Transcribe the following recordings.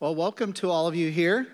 Well, welcome to all of you here.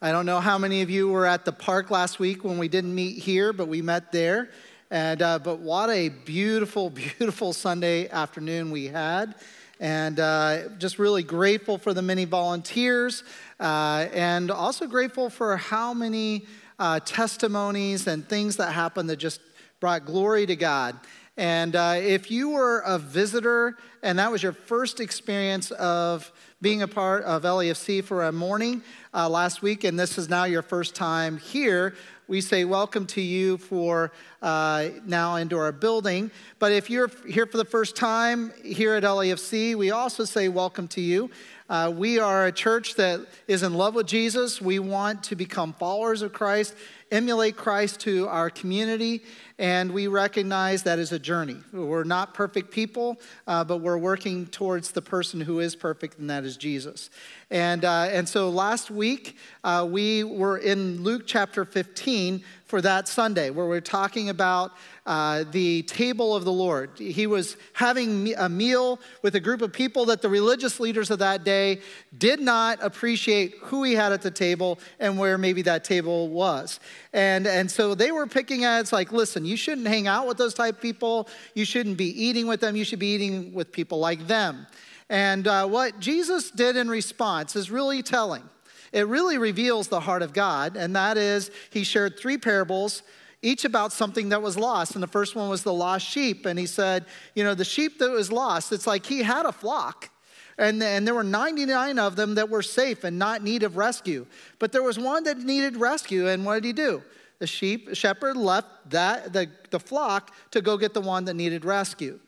I don't know how many of you were at the park last week when we didn't meet here, but we met there. And uh, but what a beautiful, beautiful Sunday afternoon we had, and uh, just really grateful for the many volunteers, uh, and also grateful for how many uh, testimonies and things that happened that just brought glory to God. And uh, if you were a visitor and that was your first experience of being a part of LAFC for a morning uh, last week, and this is now your first time here, we say welcome to you for uh, now into our building. But if you're here for the first time here at LAFC, we also say welcome to you. Uh, we are a church that is in love with Jesus. We want to become followers of Christ, emulate Christ to our community, and we recognize that is a journey. We're not perfect people, uh, but we're working towards the person who is perfect, and that is Jesus. And, uh, and so last week, uh, we were in Luke chapter 15 for that Sunday, where we're talking about uh, the table of the Lord. He was having a meal with a group of people that the religious leaders of that day did not appreciate who he had at the table and where maybe that table was. And, and so they were picking at it's like, listen, you shouldn't hang out with those type of people. You shouldn't be eating with them. You should be eating with people like them. And uh, what Jesus did in response is really telling. It really reveals the heart of God, and that is, he shared three parables, each about something that was lost. And the first one was the lost sheep. And he said, You know, the sheep that was lost, it's like he had a flock. And, and there were 99 of them that were safe and not need of rescue. But there was one that needed rescue, and what did he do? The sheep shepherd left that the, the flock to go get the one that needed rescue.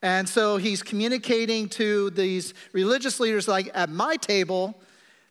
And so he's communicating to these religious leaders like, at my table,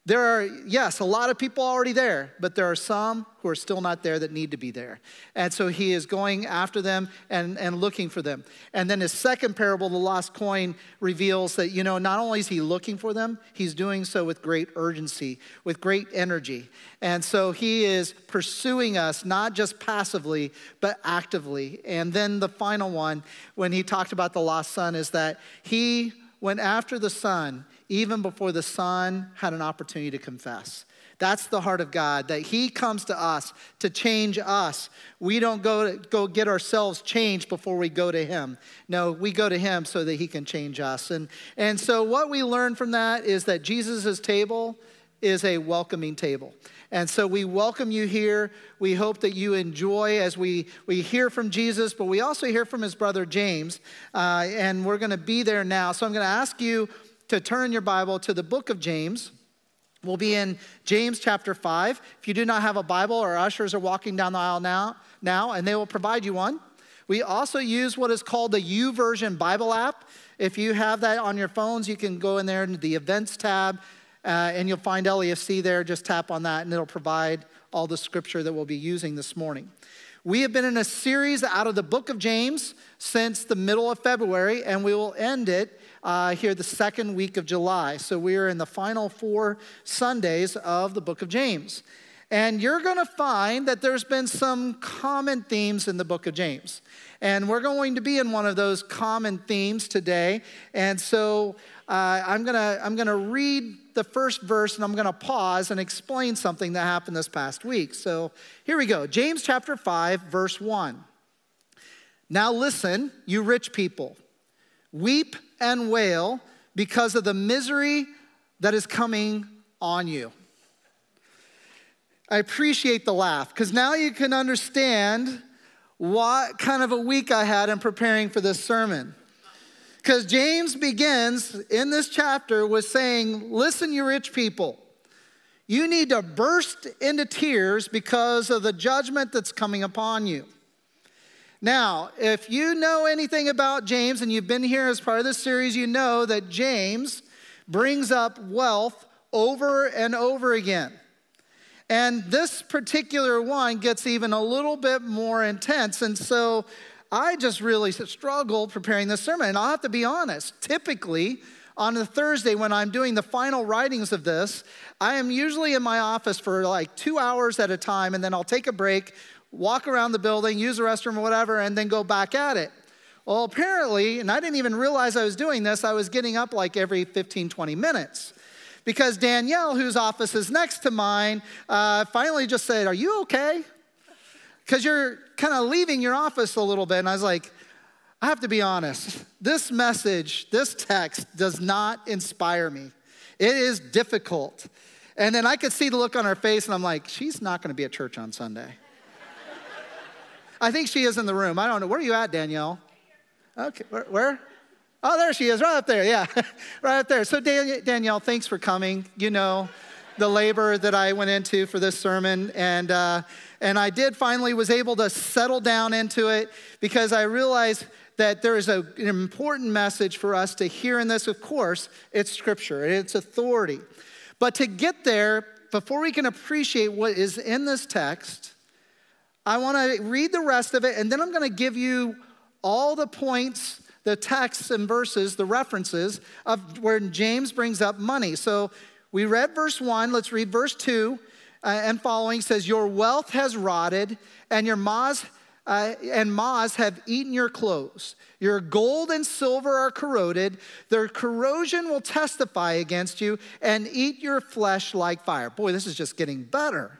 there are, yes, a lot of people already there, but there are some who are still not there that need to be there. And so he is going after them and, and looking for them. And then his second parable, the lost coin, reveals that, you know, not only is he looking for them, he's doing so with great urgency, with great energy. And so he is pursuing us, not just passively, but actively. And then the final one, when he talked about the lost son, is that he went after the son even before the Son had an opportunity to confess. That's the heart of God, that He comes to us to change us. We don't go, to, go get ourselves changed before we go to Him. No, we go to Him so that He can change us. And, and so, what we learn from that is that Jesus' table is a welcoming table. And so we welcome you here. We hope that you enjoy as we, we hear from Jesus, but we also hear from his brother James. Uh, and we're going to be there now. So I'm going to ask you to turn your Bible to the book of James. We'll be in James chapter 5. If you do not have a Bible, our ushers are walking down the aisle now, now and they will provide you one. We also use what is called the YouVersion Bible app. If you have that on your phones, you can go in there into the events tab uh, and you'll find LAFC there. Just tap on that and it'll provide all the scripture that we'll be using this morning. We have been in a series out of the book of James since the middle of February, and we will end it uh, here the second week of July. So we are in the final four Sundays of the book of James. And you're going to find that there's been some common themes in the book of James. And we're going to be in one of those common themes today. And so uh, I'm going to I'm going to read the first verse and I'm going to pause and explain something that happened this past week. So here we go James chapter 5, verse 1. Now listen, you rich people, weep and wail because of the misery that is coming on you. I appreciate the laugh because now you can understand what kind of a week I had in preparing for this sermon. Because James begins in this chapter with saying, Listen, you rich people, you need to burst into tears because of the judgment that's coming upon you. Now, if you know anything about James and you've been here as part of this series, you know that James brings up wealth over and over again. And this particular one gets even a little bit more intense. And so I just really struggled preparing this sermon. And I'll have to be honest, typically, on a Thursday when I'm doing the final writings of this, I am usually in my office for like two hours at a time, and then I'll take a break, walk around the building, use the restroom or whatever, and then go back at it. Well, apparently, and I didn't even realize I was doing this, I was getting up like every 15, 20 minutes because Danielle, whose office is next to mine, uh, finally just said, Are you okay? Because you're kind of leaving your office a little bit. And I was like, I have to be honest. This message, this text does not inspire me. It is difficult. And then I could see the look on her face, and I'm like, She's not going to be at church on Sunday. I think she is in the room. I don't know. Where are you at, Danielle? Okay, where? where? Oh, there she is, right up there. Yeah, right up there. So, Danielle, thanks for coming. You know, the labor that I went into for this sermon, and uh, and I did finally was able to settle down into it because I realized that there is a, an important message for us to hear in this. Of course, it's Scripture, it's authority, but to get there, before we can appreciate what is in this text, I want to read the rest of it, and then I'm going to give you all the points, the texts and verses, the references of where James brings up money. So we read verse one, let's read verse two uh, and following says, Your wealth has rotted, and your maws uh, and moths have eaten your clothes. Your gold and silver are corroded. Their corrosion will testify against you and eat your flesh like fire. Boy, this is just getting better.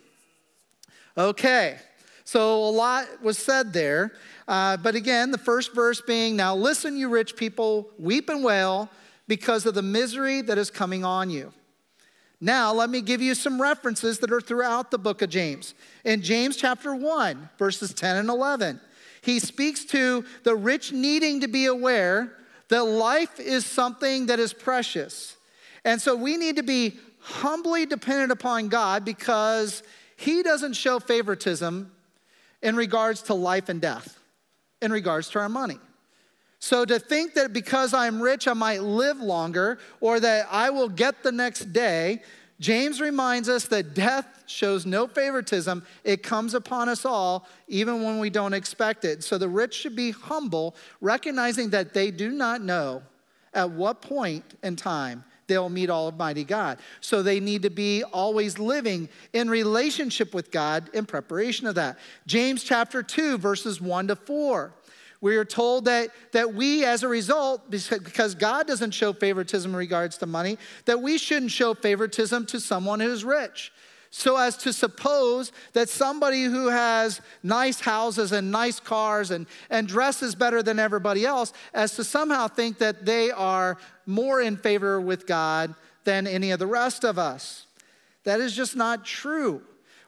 Okay, so a lot was said there. Uh, but again, the first verse being, Now listen, you rich people, weep and wail because of the misery that is coming on you. Now, let me give you some references that are throughout the book of James. In James chapter 1, verses 10 and 11, he speaks to the rich needing to be aware that life is something that is precious. And so we need to be humbly dependent upon God because he doesn't show favoritism in regards to life and death, in regards to our money. So to think that because I'm rich, I might live longer or that I will get the next day, James reminds us that death shows no favoritism. It comes upon us all, even when we don't expect it. So the rich should be humble, recognizing that they do not know at what point in time they'll meet Almighty God. So they need to be always living in relationship with God in preparation of that. James chapter 2, verses 1 to 4. We are told that, that we, as a result, because God doesn't show favoritism in regards to money, that we shouldn't show favoritism to someone who's rich so as to suppose that somebody who has nice houses and nice cars and, and dresses better than everybody else, as to somehow think that they are more in favor with God than any of the rest of us. That is just not true.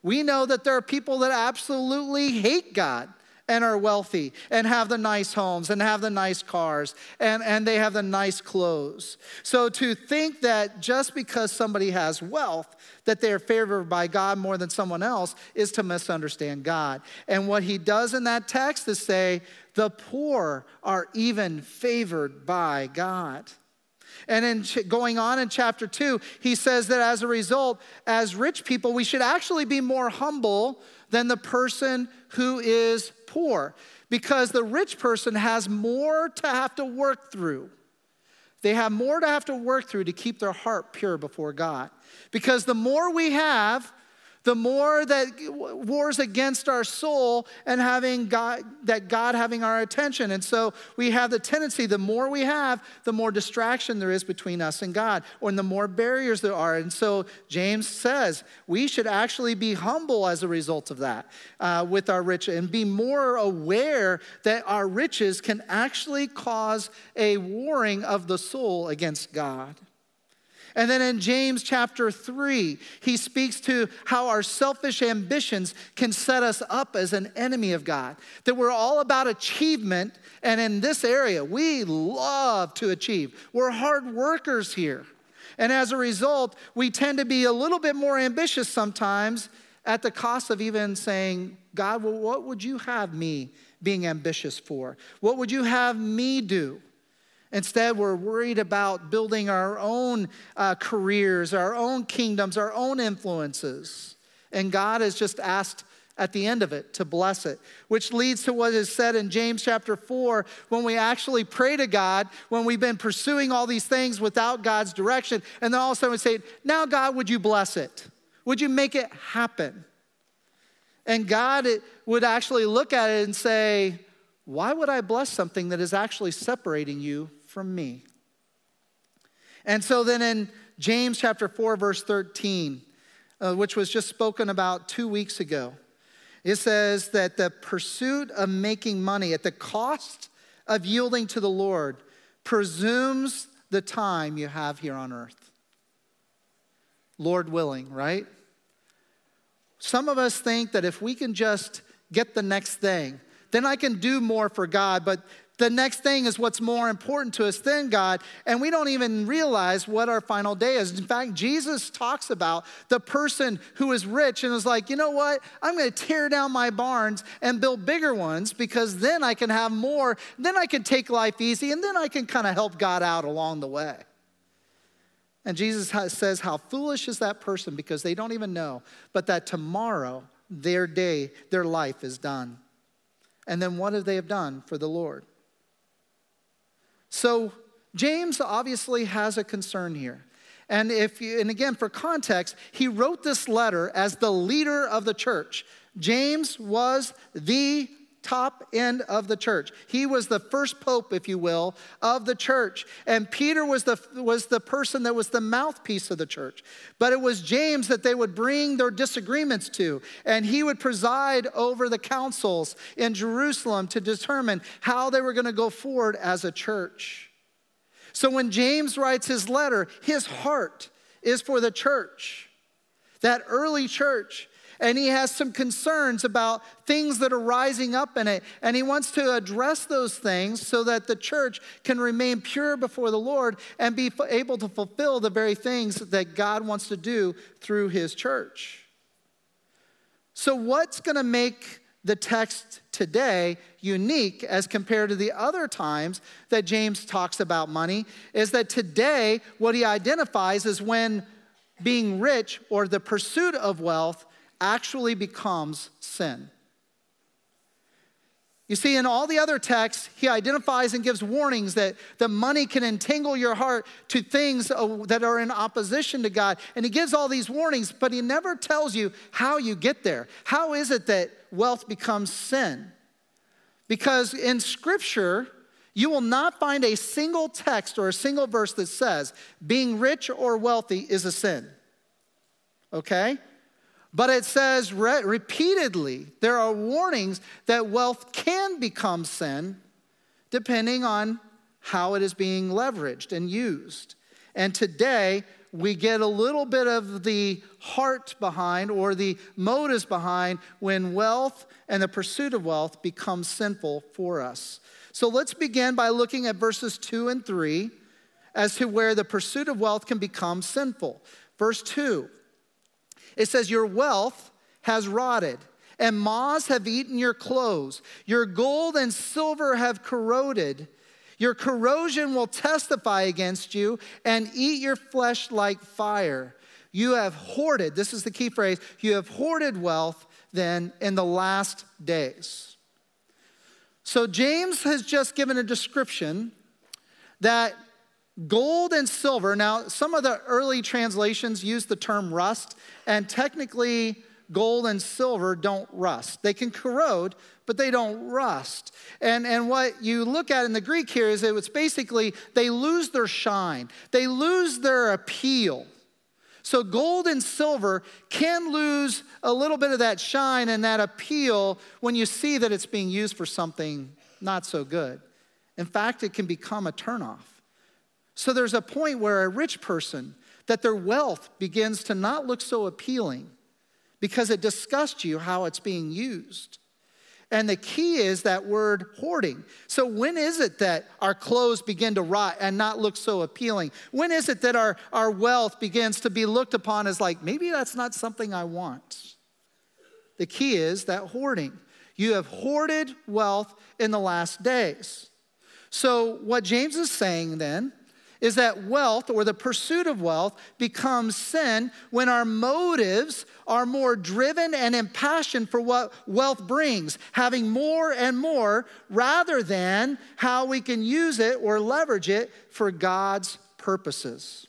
We know that there are people that absolutely hate God and are wealthy and have the nice homes and have the nice cars and, and they have the nice clothes. So to think that just because somebody has wealth, that they are favored by God more than someone else is to misunderstand God. And what he does in that text is say, the poor are even favored by God. And in going on in chapter two, he says that as a result, as rich people, we should actually be more humble than the person who is poor because the rich person has more to have to work through. They have more to have to work through to keep their heart pure before God. Because the more we have, the more that wars against our soul and having God, that God having our attention. And so we have the tendency, the more we have, the more distraction there is between us and God, or the more barriers there are. And so James says we should actually be humble as a result of that uh, with our riches and be more aware that our riches can actually cause a warring of the soul against God. And then in James chapter 3, he speaks to how our selfish ambitions can set us up as an enemy of God. That we're all about achievement, and in this area, we love to achieve. We're hard workers here. And as a result, we tend to be a little bit more ambitious sometimes at the cost of even saying, God, well, what would you have me being ambitious for? What would you have me do? Instead, we're worried about building our own uh, careers, our own kingdoms, our own influences. And God has just asked at the end of it to bless it, which leads to what is said in James chapter 4 when we actually pray to God, when we've been pursuing all these things without God's direction, and then all of a sudden we say, Now, God, would you bless it? Would you make it happen? And God would actually look at it and say, Why would I bless something that is actually separating you from me? And so then in James chapter 4, verse 13, uh, which was just spoken about two weeks ago, it says that the pursuit of making money at the cost of yielding to the Lord presumes the time you have here on earth. Lord willing, right? Some of us think that if we can just get the next thing, then I can do more for God. But the next thing is what's more important to us than God, and we don't even realize what our final day is. In fact, Jesus talks about the person who is rich and is like, you know what? I'm going to tear down my barns and build bigger ones because then I can have more. Then I can take life easy, and then I can kind of help God out along the way. And Jesus says, How foolish is that person because they don't even know, but that tomorrow, their day, their life is done. And then what have they have done for the Lord? So James obviously has a concern here. And if you, and again for context, he wrote this letter as the leader of the church. James was the top end of the church. He was the first pope, if you will, of the church. And Peter was the, was the person that was the mouthpiece of the church. But it was James that they would bring their disagreements to. And he would preside over the councils in Jerusalem to determine how they were going to go forward as a church. So when James writes his letter, his heart is for the church, that early church and he has some concerns about things that are rising up in it. And he wants to address those things so that the church can remain pure before the Lord and be able to fulfill the very things that God wants to do through his church. So, what's going to make the text today unique as compared to the other times that James talks about money is that today what he identifies is when being rich or the pursuit of wealth actually becomes sin. You see, in all the other texts, he identifies and gives warnings that the money can entangle your heart to things uh, that are in opposition to God. And he gives all these warnings, but he never tells you how you get there. How is it that wealth becomes sin? Because in Scripture, you will not find a single text or a single verse that says being rich or wealthy is a sin. Okay? But it says re- repeatedly there are warnings that wealth can become sin depending on how it is being leveraged and used. And today, we get a little bit of the heart behind or the motives behind when wealth and the pursuit of wealth becomes sinful for us. So let's begin by looking at verses 2 and 3 as to where the pursuit of wealth can become sinful. Verse 2 it says, Your wealth has rotted, and moths have eaten your clothes. Your gold and silver have corroded. Your corrosion will testify against you and eat your flesh like fire. You have hoarded, this is the key phrase, you have hoarded wealth then in the last days. So James has just given a description that Gold and silver, now, some of the early translations use the term rust, and technically, gold and silver don't rust. They can corrode, but they don't rust. And, and what you look at in the Greek here is it's basically they lose their shine, they lose their appeal. So, gold and silver can lose a little bit of that shine and that appeal when you see that it's being used for something not so good. In fact, it can become a turnoff. So there's a point where a rich person, that their wealth begins to not look so appealing because it disgusts you how it's being used. And the key is that word hoarding. So, when is it that our clothes begin to rot and not look so appealing? When is it that our, our wealth begins to be looked upon as like, maybe that's not something I want? The key is that hoarding. You have hoarded wealth in the last days. So, what James is saying then is that wealth or the pursuit of wealth becomes sin when our motives are more driven and impassioned for what wealth brings, having more and more rather than how we can use it or leverage it for God's purposes.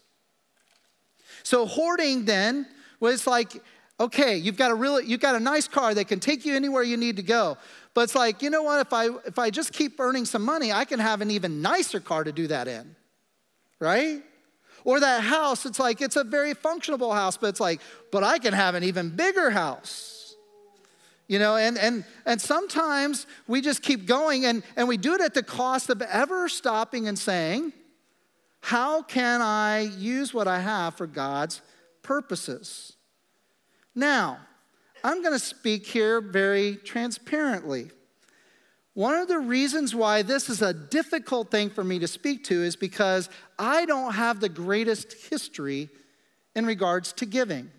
So hoarding then was like, okay, you've got a really you've got a nice car that can take you anywhere you need to go. But it's like, you know what, if I if I just keep earning some money, I can have an even nicer car to do that in right? Or that house, it's like, it's a very functional house, but it's like, but I can have an even bigger house. You know, and, and, and sometimes we just keep going and, and we do it at the cost of ever stopping and saying, how can I use what I have for God's purposes? Now, I'm going to speak here very transparently. One of the reasons why this is a difficult thing for me to speak to is because I don't have the greatest history in regards to giving.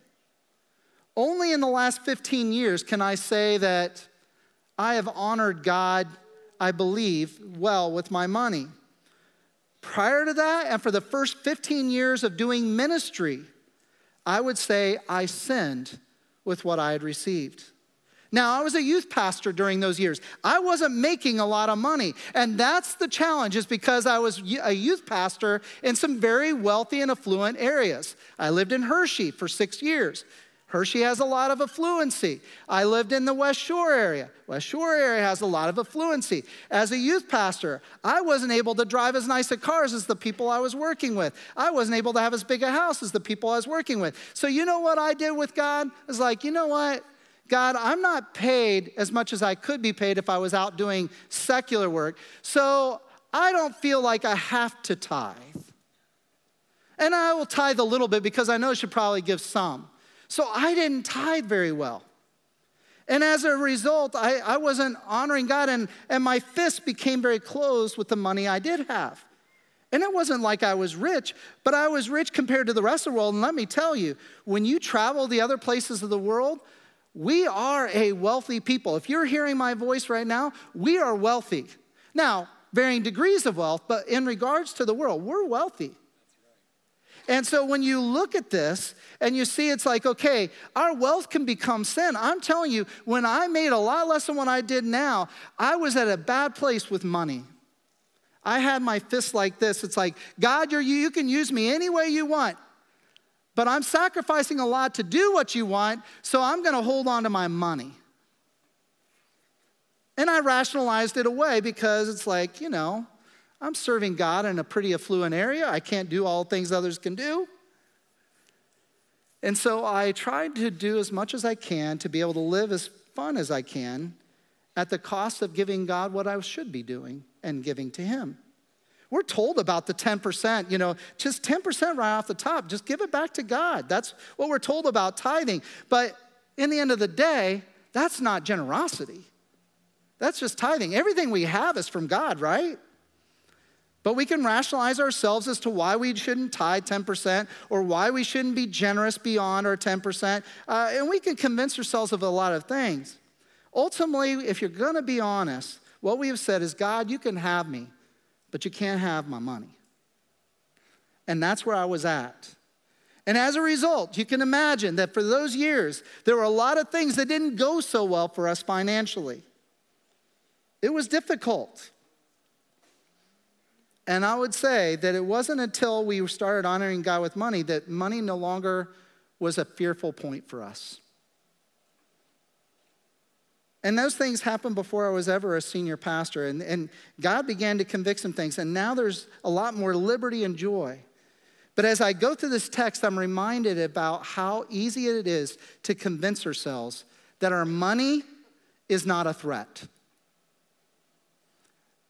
Only in the last 15 years can I say that I have honored God, I believe, well with my money. Prior to that, and for the first 15 years of doing ministry, I would say I sinned with what I had received. Now, I was a youth pastor during those years. I wasn't making a lot of money. And that's the challenge, is because I was a youth pastor in some very wealthy and affluent areas. I lived in Hershey for six years. Hershey has a lot of affluency. I lived in the West Shore area. West Shore area has a lot of affluency. As a youth pastor, I wasn't able to drive as nice a cars as the people I was working with. I wasn't able to have as big a house as the people I was working with. So you know what I did with God? I was like, you know what? God, I'm not paid as much as I could be paid if I was out doing secular work. So I don't feel like I have to tithe. And I will tithe a little bit because I know I should probably give some. So I didn't tithe very well. And as a result, I, I wasn't honoring God, and, and my fist became very closed with the money I did have. And it wasn't like I was rich, but I was rich compared to the rest of the world. And let me tell you, when you travel the other places of the world, we are a wealthy people. If you're hearing my voice right now, we are wealthy. Now, varying degrees of wealth, but in regards to the world, we're wealthy. And so when you look at this and you see it's like, okay, our wealth can become sin. I'm telling you, when I made a lot less than what I did now, I was at a bad place with money. I had my fist like this. It's like, God, you you can use me any way you want but I'm sacrificing a lot to do what you want, so I'm going to hold on to my money. And I rationalized it away because it's like, you know, I'm serving God in a pretty affluent area. I can't do all things others can do. And so I tried to do as much as I can to be able to live as fun as I can at the cost of giving God what I should be doing and giving to Him. We're told about the 10%, you know, just 10% right off the top. Just give it back to God. That's what we're told about tithing. But in the end of the day, that's not generosity. That's just tithing. Everything we have is from God, right? But we can rationalize ourselves as to why we shouldn't tithe 10% or why we shouldn't be generous beyond our 10%. Uh, and we can convince ourselves of a lot of things. Ultimately, if you're going to be honest, what we have said is God, you can have me but you can't have my money. And that's where I was at. And as a result, you can imagine that for those years, there were a lot of things that didn't go so well for us financially. It was difficult. And I would say that it wasn't until we started honoring God with money that money no longer was a fearful point for us. And those things happened before I was ever a senior pastor. And, and God began to convict some things. And now there's a lot more liberty and joy. But as I go through this text, I'm reminded about how easy it is to convince ourselves that our money is not a threat.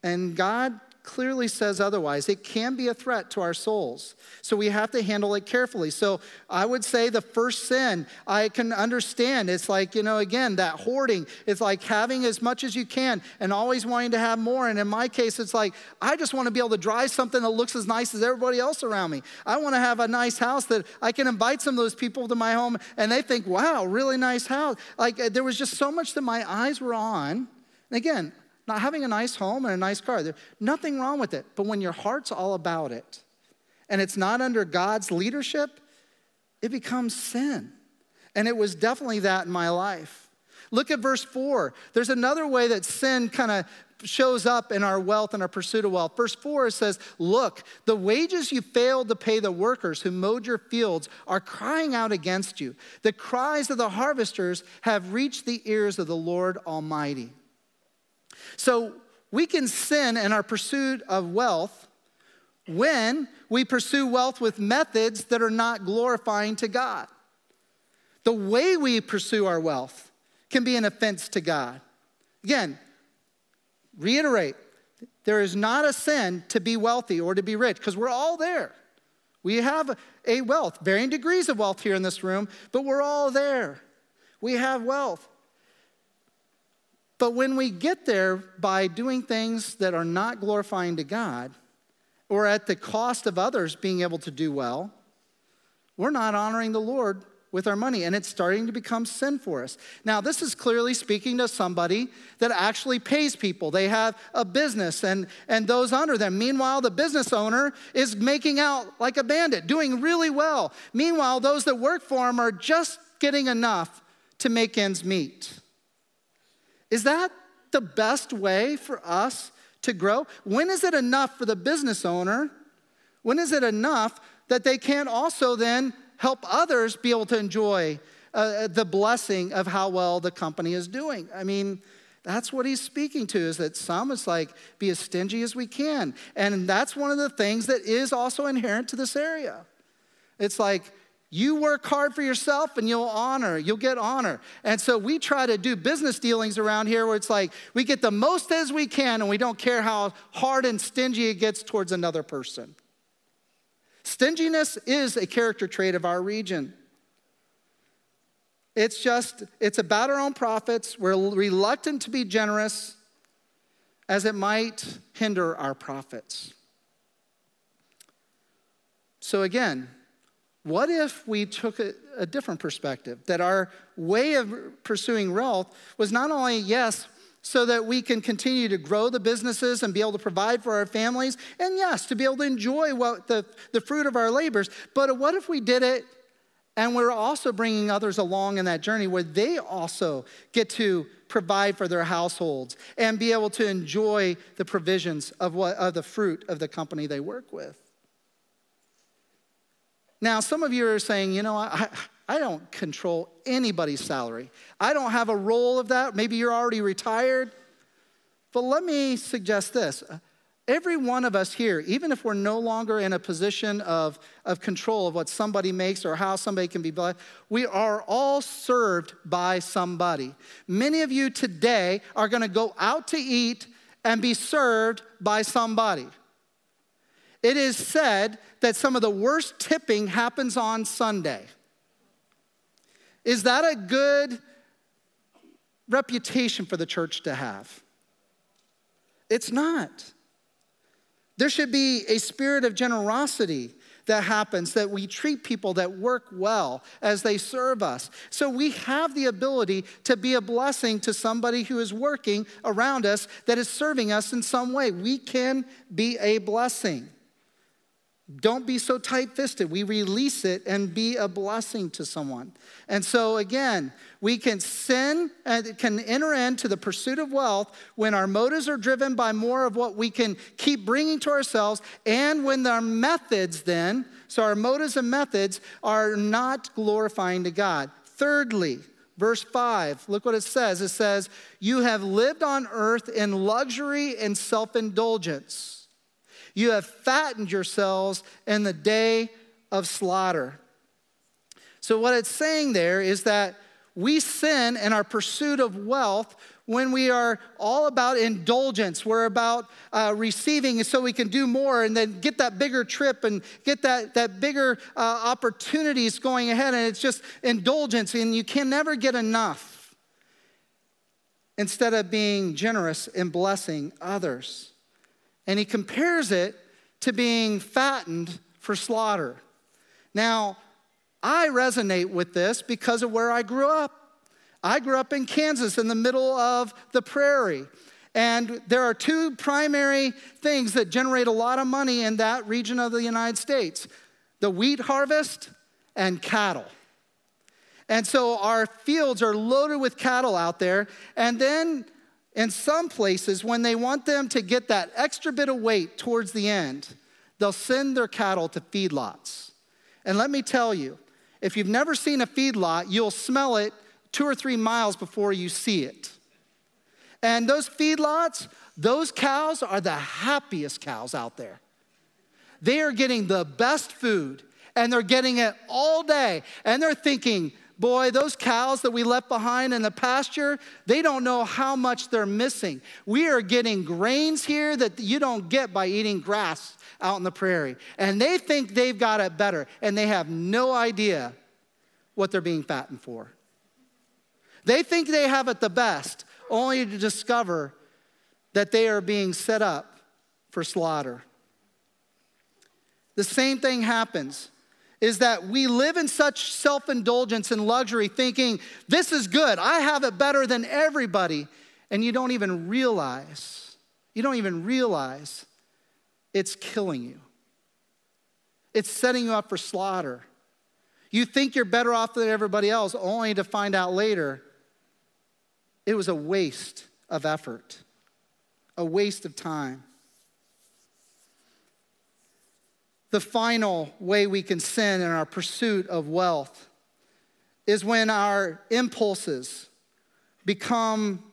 And God clearly says otherwise. It can be a threat to our souls. So we have to handle it carefully. So I would say the first sin, I can understand. It's like, you know, again, that hoarding. It's like having as much as you can and always wanting to have more. And in my case, it's like, I just want to be able to drive something that looks as nice as everybody else around me. I want to have a nice house that I can invite some of those people to my home and they think, wow, really nice house. Like uh, there was just so much that my eyes were on. And again, not having a nice home and a nice car. There's nothing wrong with it. But when your heart's all about it and it's not under God's leadership, it becomes sin. And it was definitely that in my life. Look at verse 4. There's another way that sin kind of shows up in our wealth and our pursuit of wealth. Verse 4 says, Look, the wages you failed to pay the workers who mowed your fields are crying out against you. The cries of the harvesters have reached the ears of the Lord Almighty. So we can sin in our pursuit of wealth when we pursue wealth with methods that are not glorifying to God. The way we pursue our wealth can be an offense to God. Again, reiterate there is not a sin to be wealthy or to be rich because we're all there. We have a wealth, varying degrees of wealth here in this room, but we're all there. We have wealth. But when we get there by doing things that are not glorifying to God, or at the cost of others being able to do well, we're not honoring the Lord with our money, and it's starting to become sin for us. Now, this is clearly speaking to somebody that actually pays people. They have a business and, and those under them. Meanwhile, the business owner is making out like a bandit, doing really well. Meanwhile, those that work for him are just getting enough to make ends meet. Is that the best way for us to grow? When is it enough for the business owner? When is it enough that they can't also then help others be able to enjoy uh, the blessing of how well the company is doing. I mean, that's what he's speaking to is that some is like be as stingy as we can. And that's one of the things that is also inherent to this area. It's like you work hard for yourself and you'll honor, you'll get honor. And so we try to do business dealings around here where it's like we get the most as we can and we don't care how hard and stingy it gets towards another person. Stinginess is a character trait of our region. It's just, it's about our own profits. We're reluctant to be generous as it might hinder our profits. So, again, what if we took a, a, different perspective? That our way of pursuing wealth was not only, yes, so that we can continue to grow the businesses and be able to provide for our families. And yes, to be able to enjoy what the, the fruit of our labors. But what if we did it and we're also bringing others along in that journey where they also get to provide for their households and be able to enjoy the provisions of, what, of the fruit of the company they work with? Now, some of you are saying, you know, I, I don't control anybody's salary. I don't have a role of that. Maybe you're already retired. But let me suggest this. Every one of us here, even if we're no longer in a position of, of control of what somebody makes or how somebody can be blessed, we are all served by somebody. Many of you today are gonna go out to eat and be served by somebody. It is said that some of the worst tipping happens on Sunday. Is that a good reputation for the church to have? It's not. There should be a spirit of generosity that happens, that we treat people that work well as they serve us. So we have the ability to be a blessing to somebody who is working around us that is serving us in some way. We can be a blessing. Don't be so tight fisted. We release it and be a blessing to someone. And so, again, we can sin and it can enter into the pursuit of wealth when our motives are driven by more of what we can keep bringing to ourselves, and when our methods, then, so our motives and methods are not glorifying to God. Thirdly, verse 5, look what it says. It says, You have lived on earth in luxury and self indulgence you have fattened yourselves in the day of slaughter. So, what it's saying there is that we sin in our pursuit of wealth when we are all about indulgence. We're about uh, receiving so we can do more and then get that bigger trip and get that, that bigger uh, opportunities going ahead. And it's just indulgence, and you can never get enough instead of being generous and blessing others and he compares it to being fattened for slaughter. Now, I resonate with this because of where I grew up. I grew up in Kansas in the middle of the prairie. And there are two primary things that generate a lot of money in that region of the United States the wheat harvest and cattle. And so our fields are loaded with cattle out there. And then in some places, when they want them to get that extra bit of weight towards the end, they'll send their cattle to feedlots. And let me tell you, if you've never seen a feedlot, you'll smell it two or three miles before you see it. And those feedlots, those cows are the happiest cows out there. They are getting the best food and they're getting it all day. And they're thinking, boy, those cows that we left behind in the pasture, they don't know how much they're missing. We are getting grains here that you don't get by eating grass out in the prairie. And they think they've got it better, and they have no idea what they're being fattened for. They think they have it the best, only to discover that they are being set up for slaughter. The same thing happens is that we live in such self indulgence and luxury, thinking, this is good, I have it better than everybody. And you don't even realize, you don't even realize it's killing you. It's setting you up for slaughter. You think you're better off than everybody else, only to find out later it was a waste of effort, a waste of time. The final way we can sin in our pursuit of wealth is when our impulses become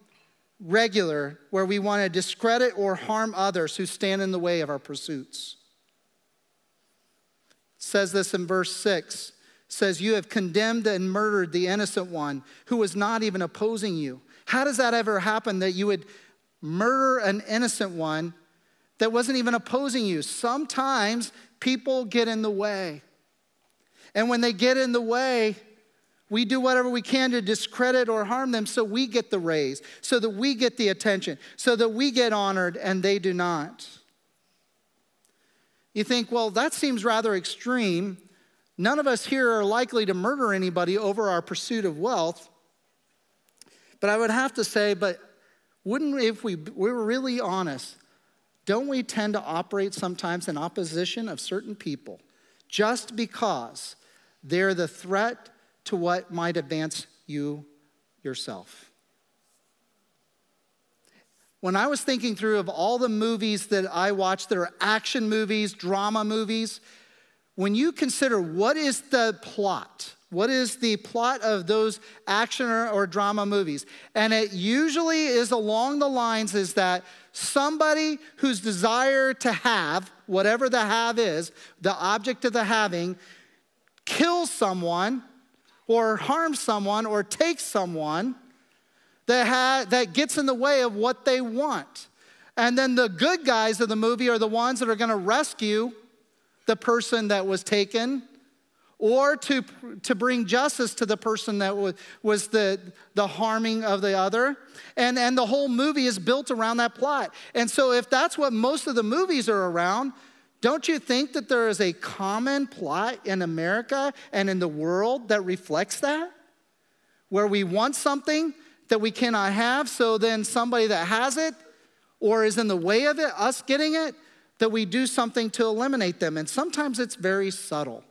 regular, where we want to discredit or harm others who stand in the way of our pursuits. It says this in verse 6 says you have condemned and murdered the innocent one who was not even opposing you how does that ever happen that you would murder an innocent one that wasn't even opposing you? Sometimes people get in the way. And when they get in the way, we do whatever we can to discredit or harm them so we get the raise, so that we get the attention, so that we get honored and they do not. You think, well, that seems rather extreme. None of us here are likely to murder anybody over our pursuit of wealth. But I would have to say, but wouldn't if we, we were really honest, don't we tend to operate sometimes in opposition of certain people just because they're the threat to what might advance you yourself? When I was thinking through of all the movies that I watch that are action movies, drama movies, when you consider what is the plot what is the plot of those action or, or, drama movies? And it usually is along the lines is that somebody whose desire to have, whatever the have is, the object of the having, kills someone or harms someone or takes someone that, ha- that gets in the way of what they want. And then the good guys of the movie are the ones that are going to rescue the person that was taken or to, to bring justice to the person that was, was the, the harming of the other. And, and the whole movie is built around that plot. And so, if that's what most of the movies are around, don't you think that there is a common plot in America and in the world that reflects that? Where we want something that we cannot have, so then somebody that has it or is in the way of it, us getting it, that we do something to eliminate them. And sometimes it's very subtle.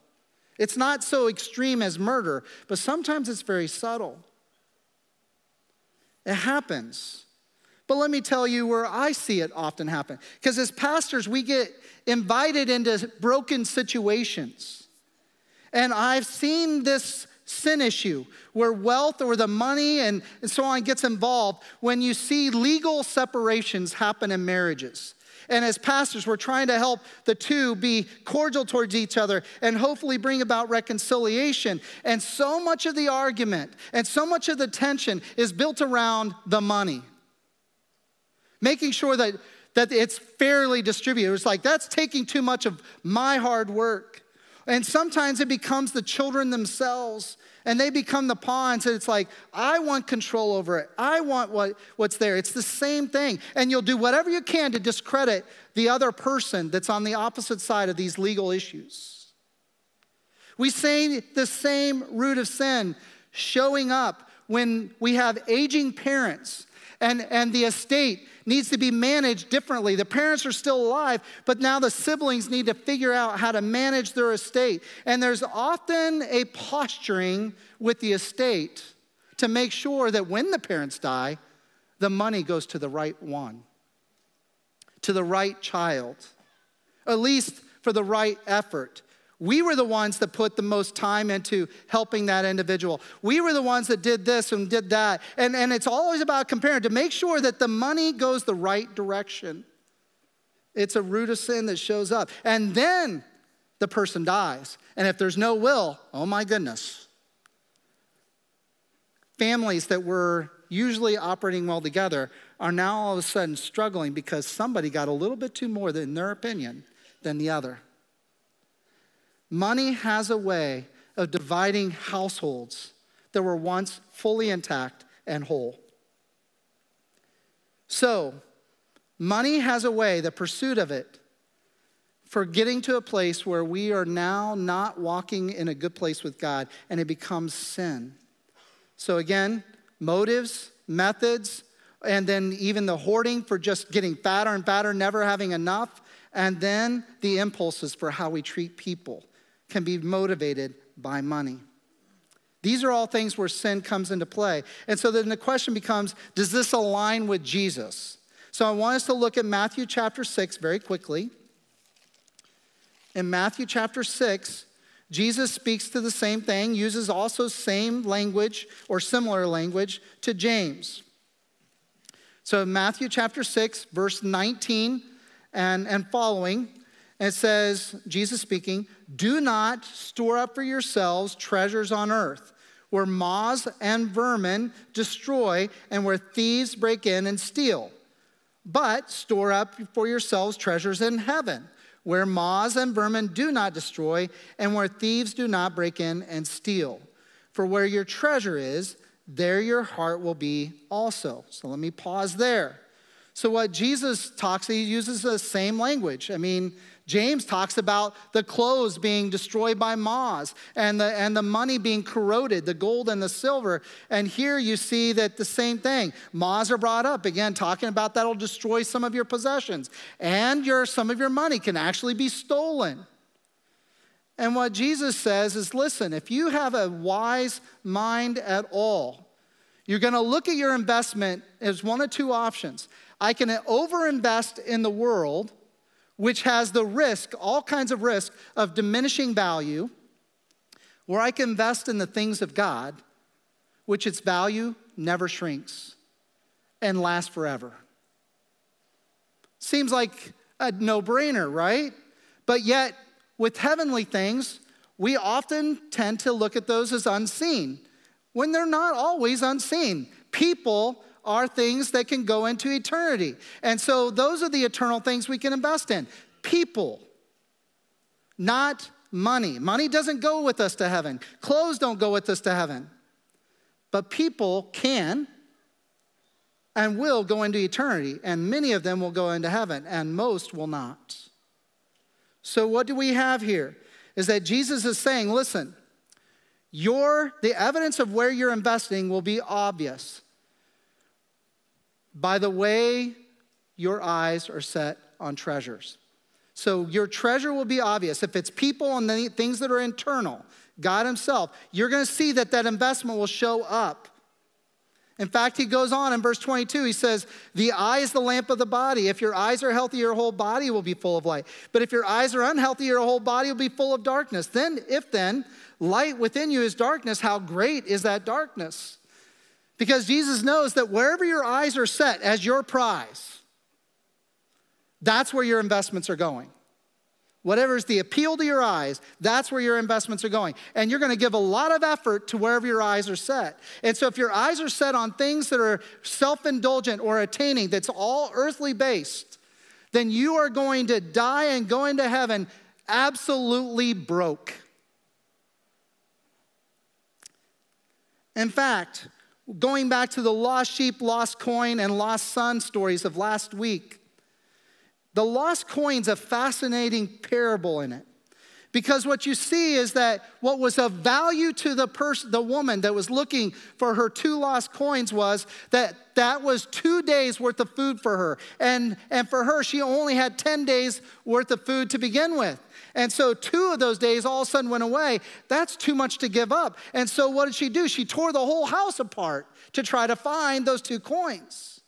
It's not so extreme as murder, but sometimes it's very subtle. It happens. But let me tell you where I see it often happen. Because as pastors, we get invited into broken situations. And I've seen this sin issue where wealth or the money and, so on gets involved when you see legal separations happen in marriages. And as pastors, we're trying to help the two be cordial towards each other and hopefully bring about reconciliation. And so much of the argument and so much of the tension is built around the money. Making sure that, that it's fairly distributed. It's like, that's taking too much of my hard work. And sometimes it becomes the children themselves and they become the pawns and it's like i want control over it. I want what, what's there. It's the same thing. And you'll do whatever you can to discredit the other person that's on the opposite side of these legal issues. We say the same root of sin showing up when we have aging parents and, and the estate needs to be managed differently. The parents are still alive, but now the siblings need to figure out how to manage their estate. And there's often a posturing with the estate to make sure that when the parents die, the money goes to the right one, to the right child, at least for the right effort. We were the ones that put the most time into helping that individual. We were the ones that did this and did that. And, and it's always about comparing to make sure that the money goes the right direction. It's a root of sin that shows up. And then the person dies. And if there's no will, oh my goodness. Families that were usually operating well together are now all of a sudden struggling because somebody got a little bit too more, in their opinion, than the other. Money has a way of dividing households that were once fully intact and whole. So, money has a way, the pursuit of it, for getting to a place where we are now not walking in a good place with God and it becomes sin. So, again, motives, methods, and then even the hoarding for just getting fatter and fatter, never having enough, and then the impulses for how we treat people can be motivated by money. These are all things where sin comes into play. And so then the question becomes does this align with Jesus? So I want us to look at Matthew chapter 6 very quickly. In Matthew chapter 6, Jesus speaks to the same thing, uses also same language or similar language to James. So Matthew chapter 6, verse 19 and, and following, it says, Jesus speaking, do not store up for yourselves treasures on earth, where moths and vermin destroy and where thieves break in and steal. But store up for yourselves treasures in heaven, where moths and vermin do not destroy and where thieves do not break in and steal. For where your treasure is, there your heart will be also. So let me pause there. So, what Jesus talks, he uses the same language. I mean, James talks about the clothes being destroyed by moths and the, and the money being corroded, the gold and the silver. And here you see that the same thing. Moths are brought up, again, talking about that'll destroy some of your possessions. And your, some of your money can actually be stolen. And what Jesus says is listen, if you have a wise mind at all, you're going to look at your investment as one of two options. I can overinvest in the world which has the risk, all kinds of risk, of diminishing value, where I can invest in the things of God, which its value never shrinks and lasts forever. Seems like a no brainer, right? But yet, with heavenly things, we often tend to look at those as unseen when they're not always unseen. People are things that can go into eternity. And so those are the eternal things we can invest in people, not money. Money doesn't go with us to heaven, clothes don't go with us to heaven. But people can and will go into eternity, and many of them will go into heaven, and most will not. So, what do we have here? Is that Jesus is saying, listen, your, the evidence of where you're investing will be obvious by the way your eyes are set on treasures. So your treasure will be obvious. If it's people and the things that are internal, God Himself, you're going to see that that investment will show up. In fact, he goes on in verse 22, he says, The eye is the lamp of the body. If your eyes are healthy, your whole body will be full of light. But if your eyes are unhealthy, your whole body will be full of darkness. Then, if then light within you is darkness, how great is that darkness? Because Jesus knows that wherever your eyes are set as your prize, that's where your investments are going. Whatever is the appeal to your eyes, that's where your investments are going. And you're going to give a lot of effort to wherever your eyes are set. And so if your eyes are set on things that are self indulgent or attaining, that's all earthly based, then you are going to die and go into heaven absolutely broke. In fact, Going back to the lost sheep, lost coin, and lost son stories of last week, the lost coin's a fascinating parable in it Because what you see is that what was of value to the person, the woman that was looking for her two lost coins was that that was two days worth of food for her. And, and for her, she only had 10 days worth of food to begin with. And so two of those days all of a sudden went away. That's too much to give up. And so what did she do? She tore the whole house apart to try to find those two coins.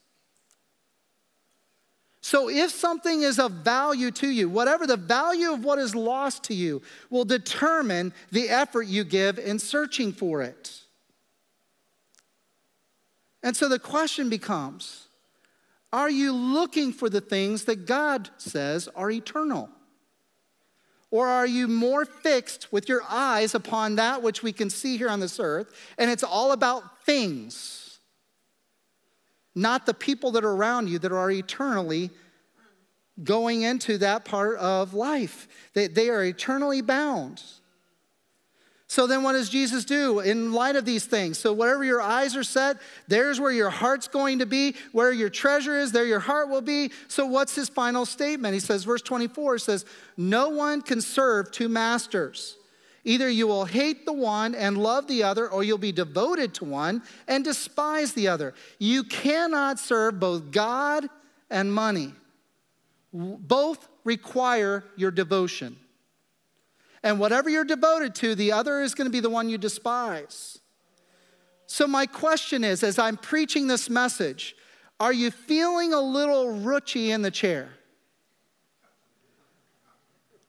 So, if something is of value to you, whatever the value of what is lost to you will determine the effort you give in searching for it. And so the question becomes are you looking for the things that God says are eternal? Or are you more fixed with your eyes upon that which we can see here on this earth, and it's all about things? not the people that are around you that are eternally going into that part of life. They, they are eternally bound. So then, what does Jesus do in light of these things? So, wherever your eyes are set, there's where your heart's going to be. Where your treasure is, there your heart will be. So, what's his final statement? He says, verse 24 says, No one can serve two masters. Either you will hate the one and love the other, or you'll be devoted to one and despise the other. You cannot serve both God and money. Both require your devotion. And whatever you're devoted to, the other is going to be the one you despise. So, my question is as I'm preaching this message, are you feeling a little roochy in the chair?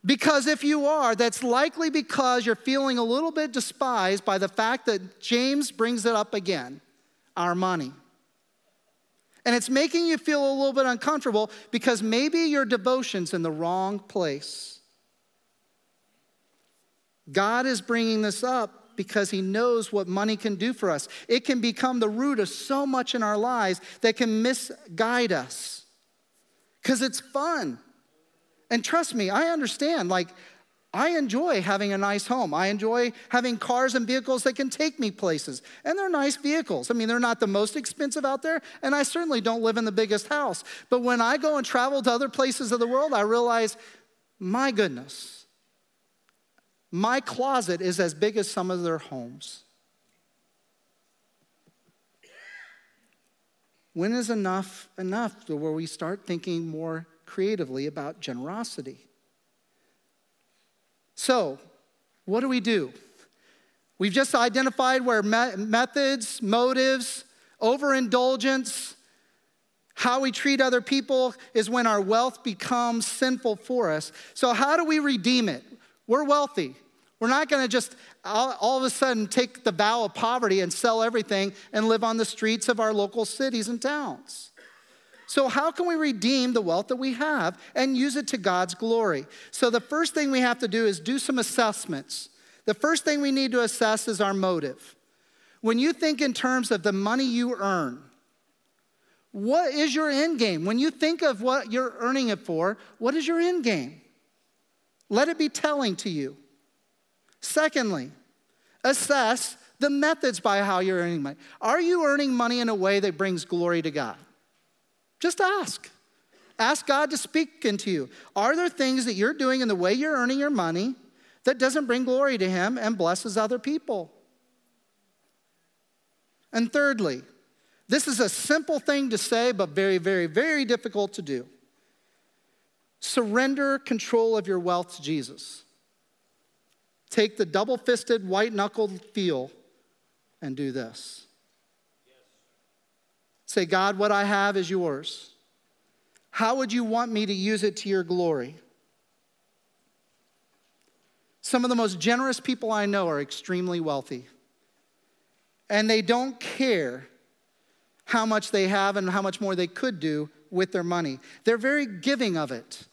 Because if you are, that's likely because you're feeling a little bit despised by the fact that James brings it up again our money. And it's making you feel a little bit uncomfortable because maybe your devotion's in the wrong place. God is bringing this up because he knows what money can do for us. It can become the root of so much in our lives that can misguide us because it's fun. And trust me, I understand. Like, I enjoy having a nice home. I enjoy having cars and vehicles that can take me places. And they're nice vehicles. I mean, they're not the most expensive out there, and I certainly don't live in the biggest house. But when I go and travel to other places of the world, I realize, my goodness, my closet is as big as some of their homes. When is enough enough to where we start thinking more creatively about generosity? So, what do we do? We've just identified where me- methods, motives, overindulgence, how we treat other people is when our wealth becomes sinful for us. So, how do we redeem it? We're wealthy. We're not going to just all, all, of a sudden take the vow of poverty and sell everything and live on the streets of our local cities and towns. So, how can we redeem the wealth that we have and use it to God's glory? So, the first thing we have to do is do some assessments. The first thing we need to assess is our motive. When you think in terms of the money you earn, what is your end game? When you think of what you're earning it for, what is your end game? Let it be telling to you. Secondly, assess the methods by how you're earning money. Are you earning money in a way that brings glory to God? Just ask. Ask God to speak into you. Are there things that you're doing in the way you're earning your money that doesn't bring glory to Him and blesses other people? And thirdly, this is a simple thing to say, but very, very, very difficult to do. Surrender control of your wealth to Jesus. Take the double fisted, white knuckled feel and do this. Say, God, what I have is yours. How would you want me to use it to your glory? Some of the most generous people I know are extremely wealthy. And they don't care how much they have and how much more they could do with their money. They're very giving of it.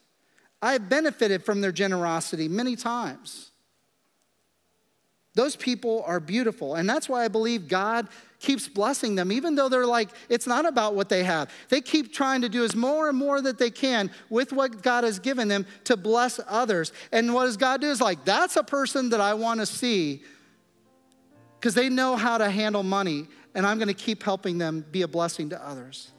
I've benefited from their generosity many times. Those people are beautiful. And that's why I believe God keeps blessing them, even though they're like, it's not about what they have. They keep trying to do as more and more that they can with what God has given them to bless others. And what does God do? Is like, that's a person that I want to see because they know how to handle money, and I'm going to keep helping them be a blessing to others.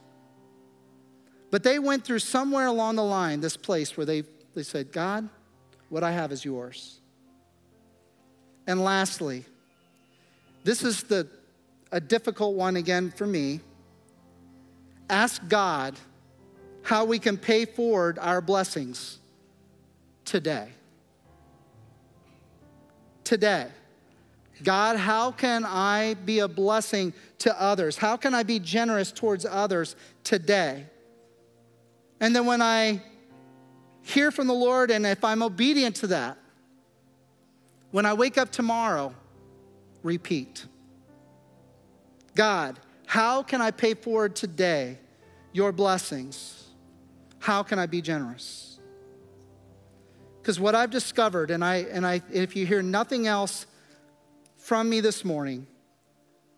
But they went through somewhere along the line this place where they, they said, God, what I have is yours. And lastly, this is the, a difficult one again for me. Ask God how we can pay forward our blessings today. Today. God, how can I be a blessing to others? How can I be generous towards others today? And then when I hear from the Lord and if I'm obedient to that, when I wake up tomorrow, repeat. God, how can I pay forward today your blessings? How can I be generous? Because what I've discovered, and I and I if you hear nothing else from me this morning,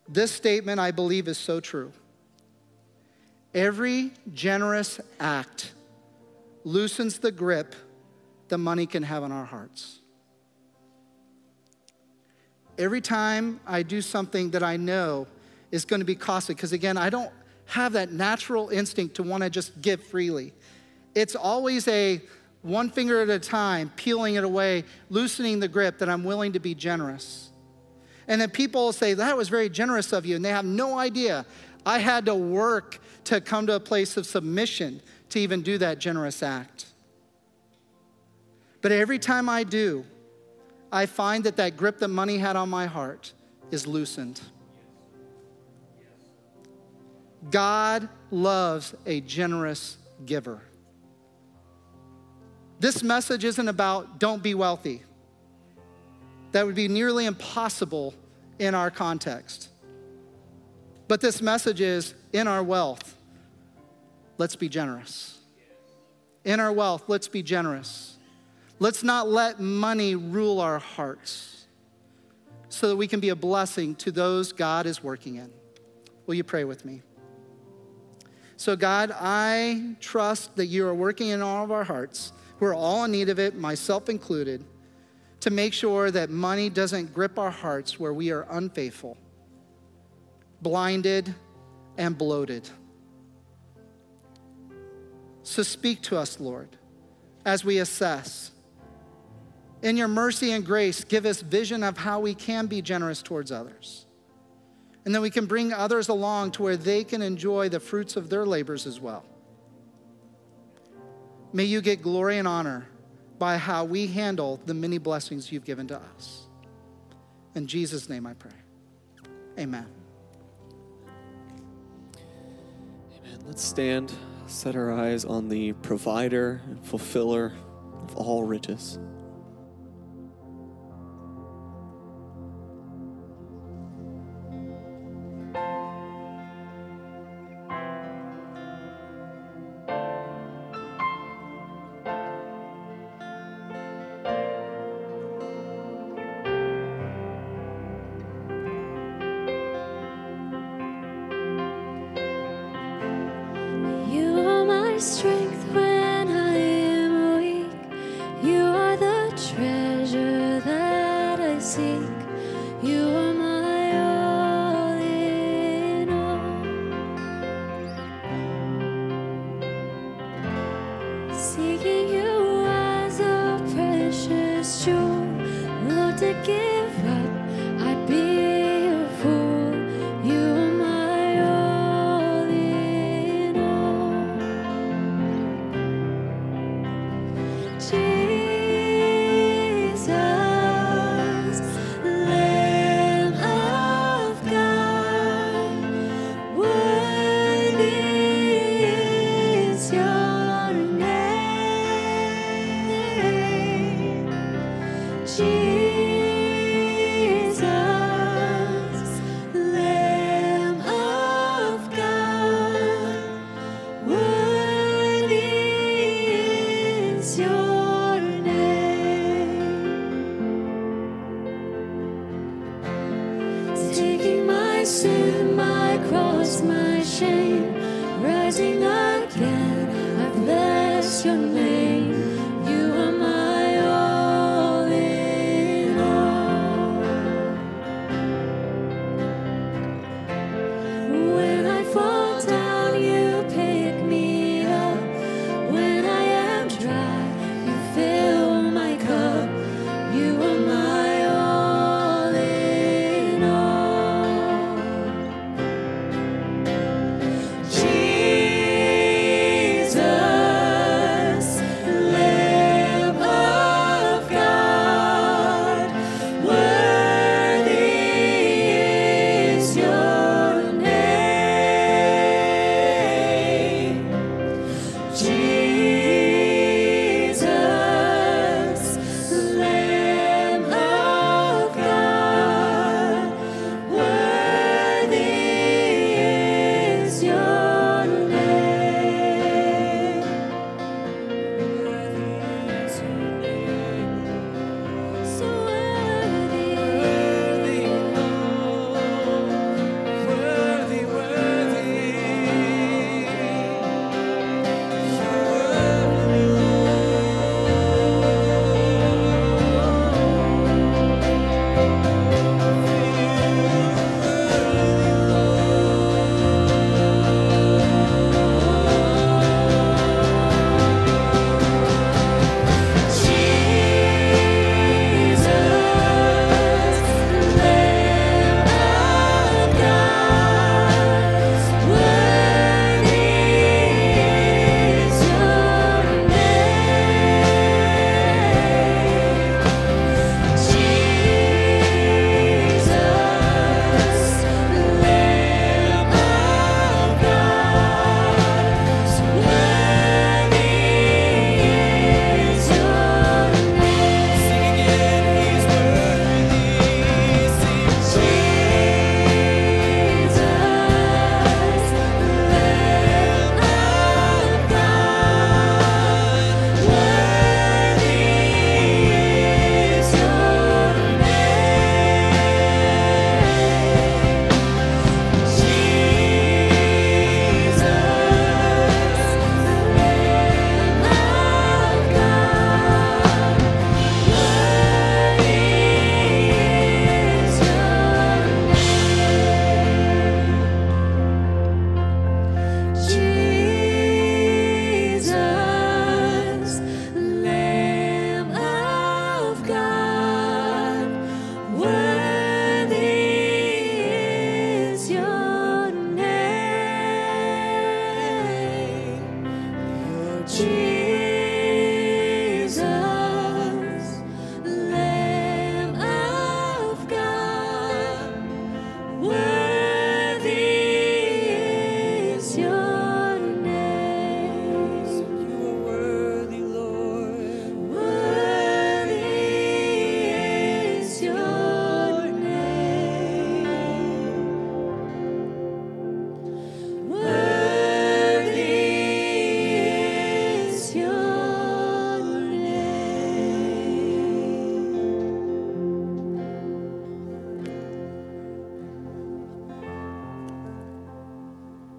this statement I believe is so true. Every generous act loosens the grip that money can have on our hearts. Every time I do something that I know is going to be costly, because again, I don't have that natural instinct to want to just give freely. It's always a one finger at a time, peeling it away, loosening the grip that I'm willing to be generous. And then people say, That was very generous of you. And they have no idea. I had to work to come to a place of submission to even do that generous act. But every time I do, I find that that grip that money had on my heart is loosened. God loves a generous giver. This message isn't about don't be wealthy. That would be nearly impossible in our context. But this message is in our wealth, let's be generous. In our wealth, let's be generous. Let's not let money rule our hearts so that we can be a blessing to those God is working in. Will you pray with me? So, God, I trust that you are working in all of our hearts. We're all in need of it, myself included, to make sure that money doesn't grip our hearts where we are unfaithful, blinded, and bloated. So, speak to us, Lord, as we assess. In your mercy and grace, give us vision of how we can be generous towards others and then we can bring others along to where they can enjoy the fruits of their labors as well. May you get glory and honor by how we handle the many blessings you've given to us. In Jesus' name I pray. Amen. Amen. Let's stand, set our eyes on the provider and fulfiller of all riches.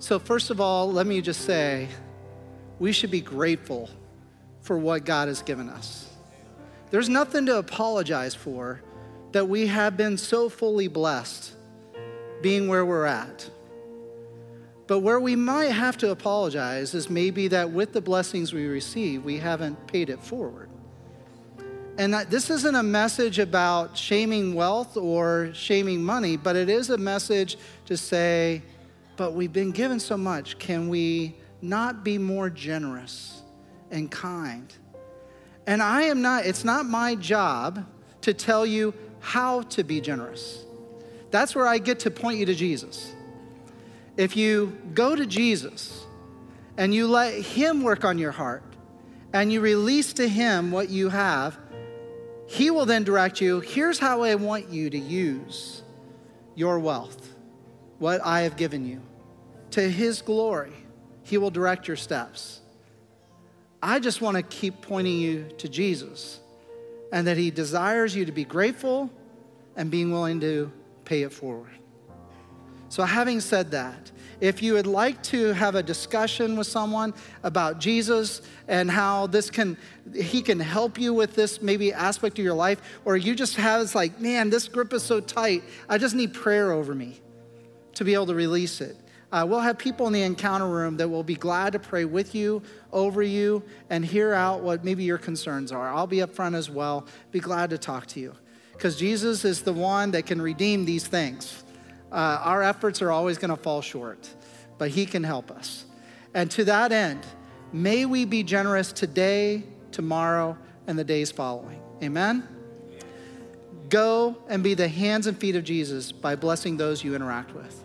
So, first of all, let me just say we should be grateful for what God has given us. There's nothing to apologize for that we have been so fully blessed being where we're at. But where we might have to apologize is maybe that with the blessings we receive, we haven't paid it forward. And this isn't a message about shaming wealth or shaming money, but it is a message to say, but we've been given so much. Can we not be more generous and kind? And I am not, it's not my job to tell you how to be generous. That's where I get to point you to Jesus. If you go to Jesus and you let Him work on your heart and you release to Him what you have, He will then direct you here's how I want you to use your wealth, what I have given you. To His glory, He will direct your steps. I just want to keep pointing you to Jesus and that He desires you to be grateful and being willing to pay it forward. So, having said that, if you would like to have a discussion with someone about Jesus and how this can, he can help you with this maybe aspect of your life, or you just have it's like, man, this grip is so tight, I just need prayer over me to be able to release it. Uh, we'll have people in the encounter room that will be glad to pray with you, over you, and hear out what maybe your concerns are. I'll be up front as well. Be glad to talk to you. Because Jesus is the one that can redeem these things. Uh, our efforts are always going to fall short, but He can help us. And to that end, may we be generous today, tomorrow, and the days following. Amen? Go and be the hands and feet of Jesus by blessing those you interact with.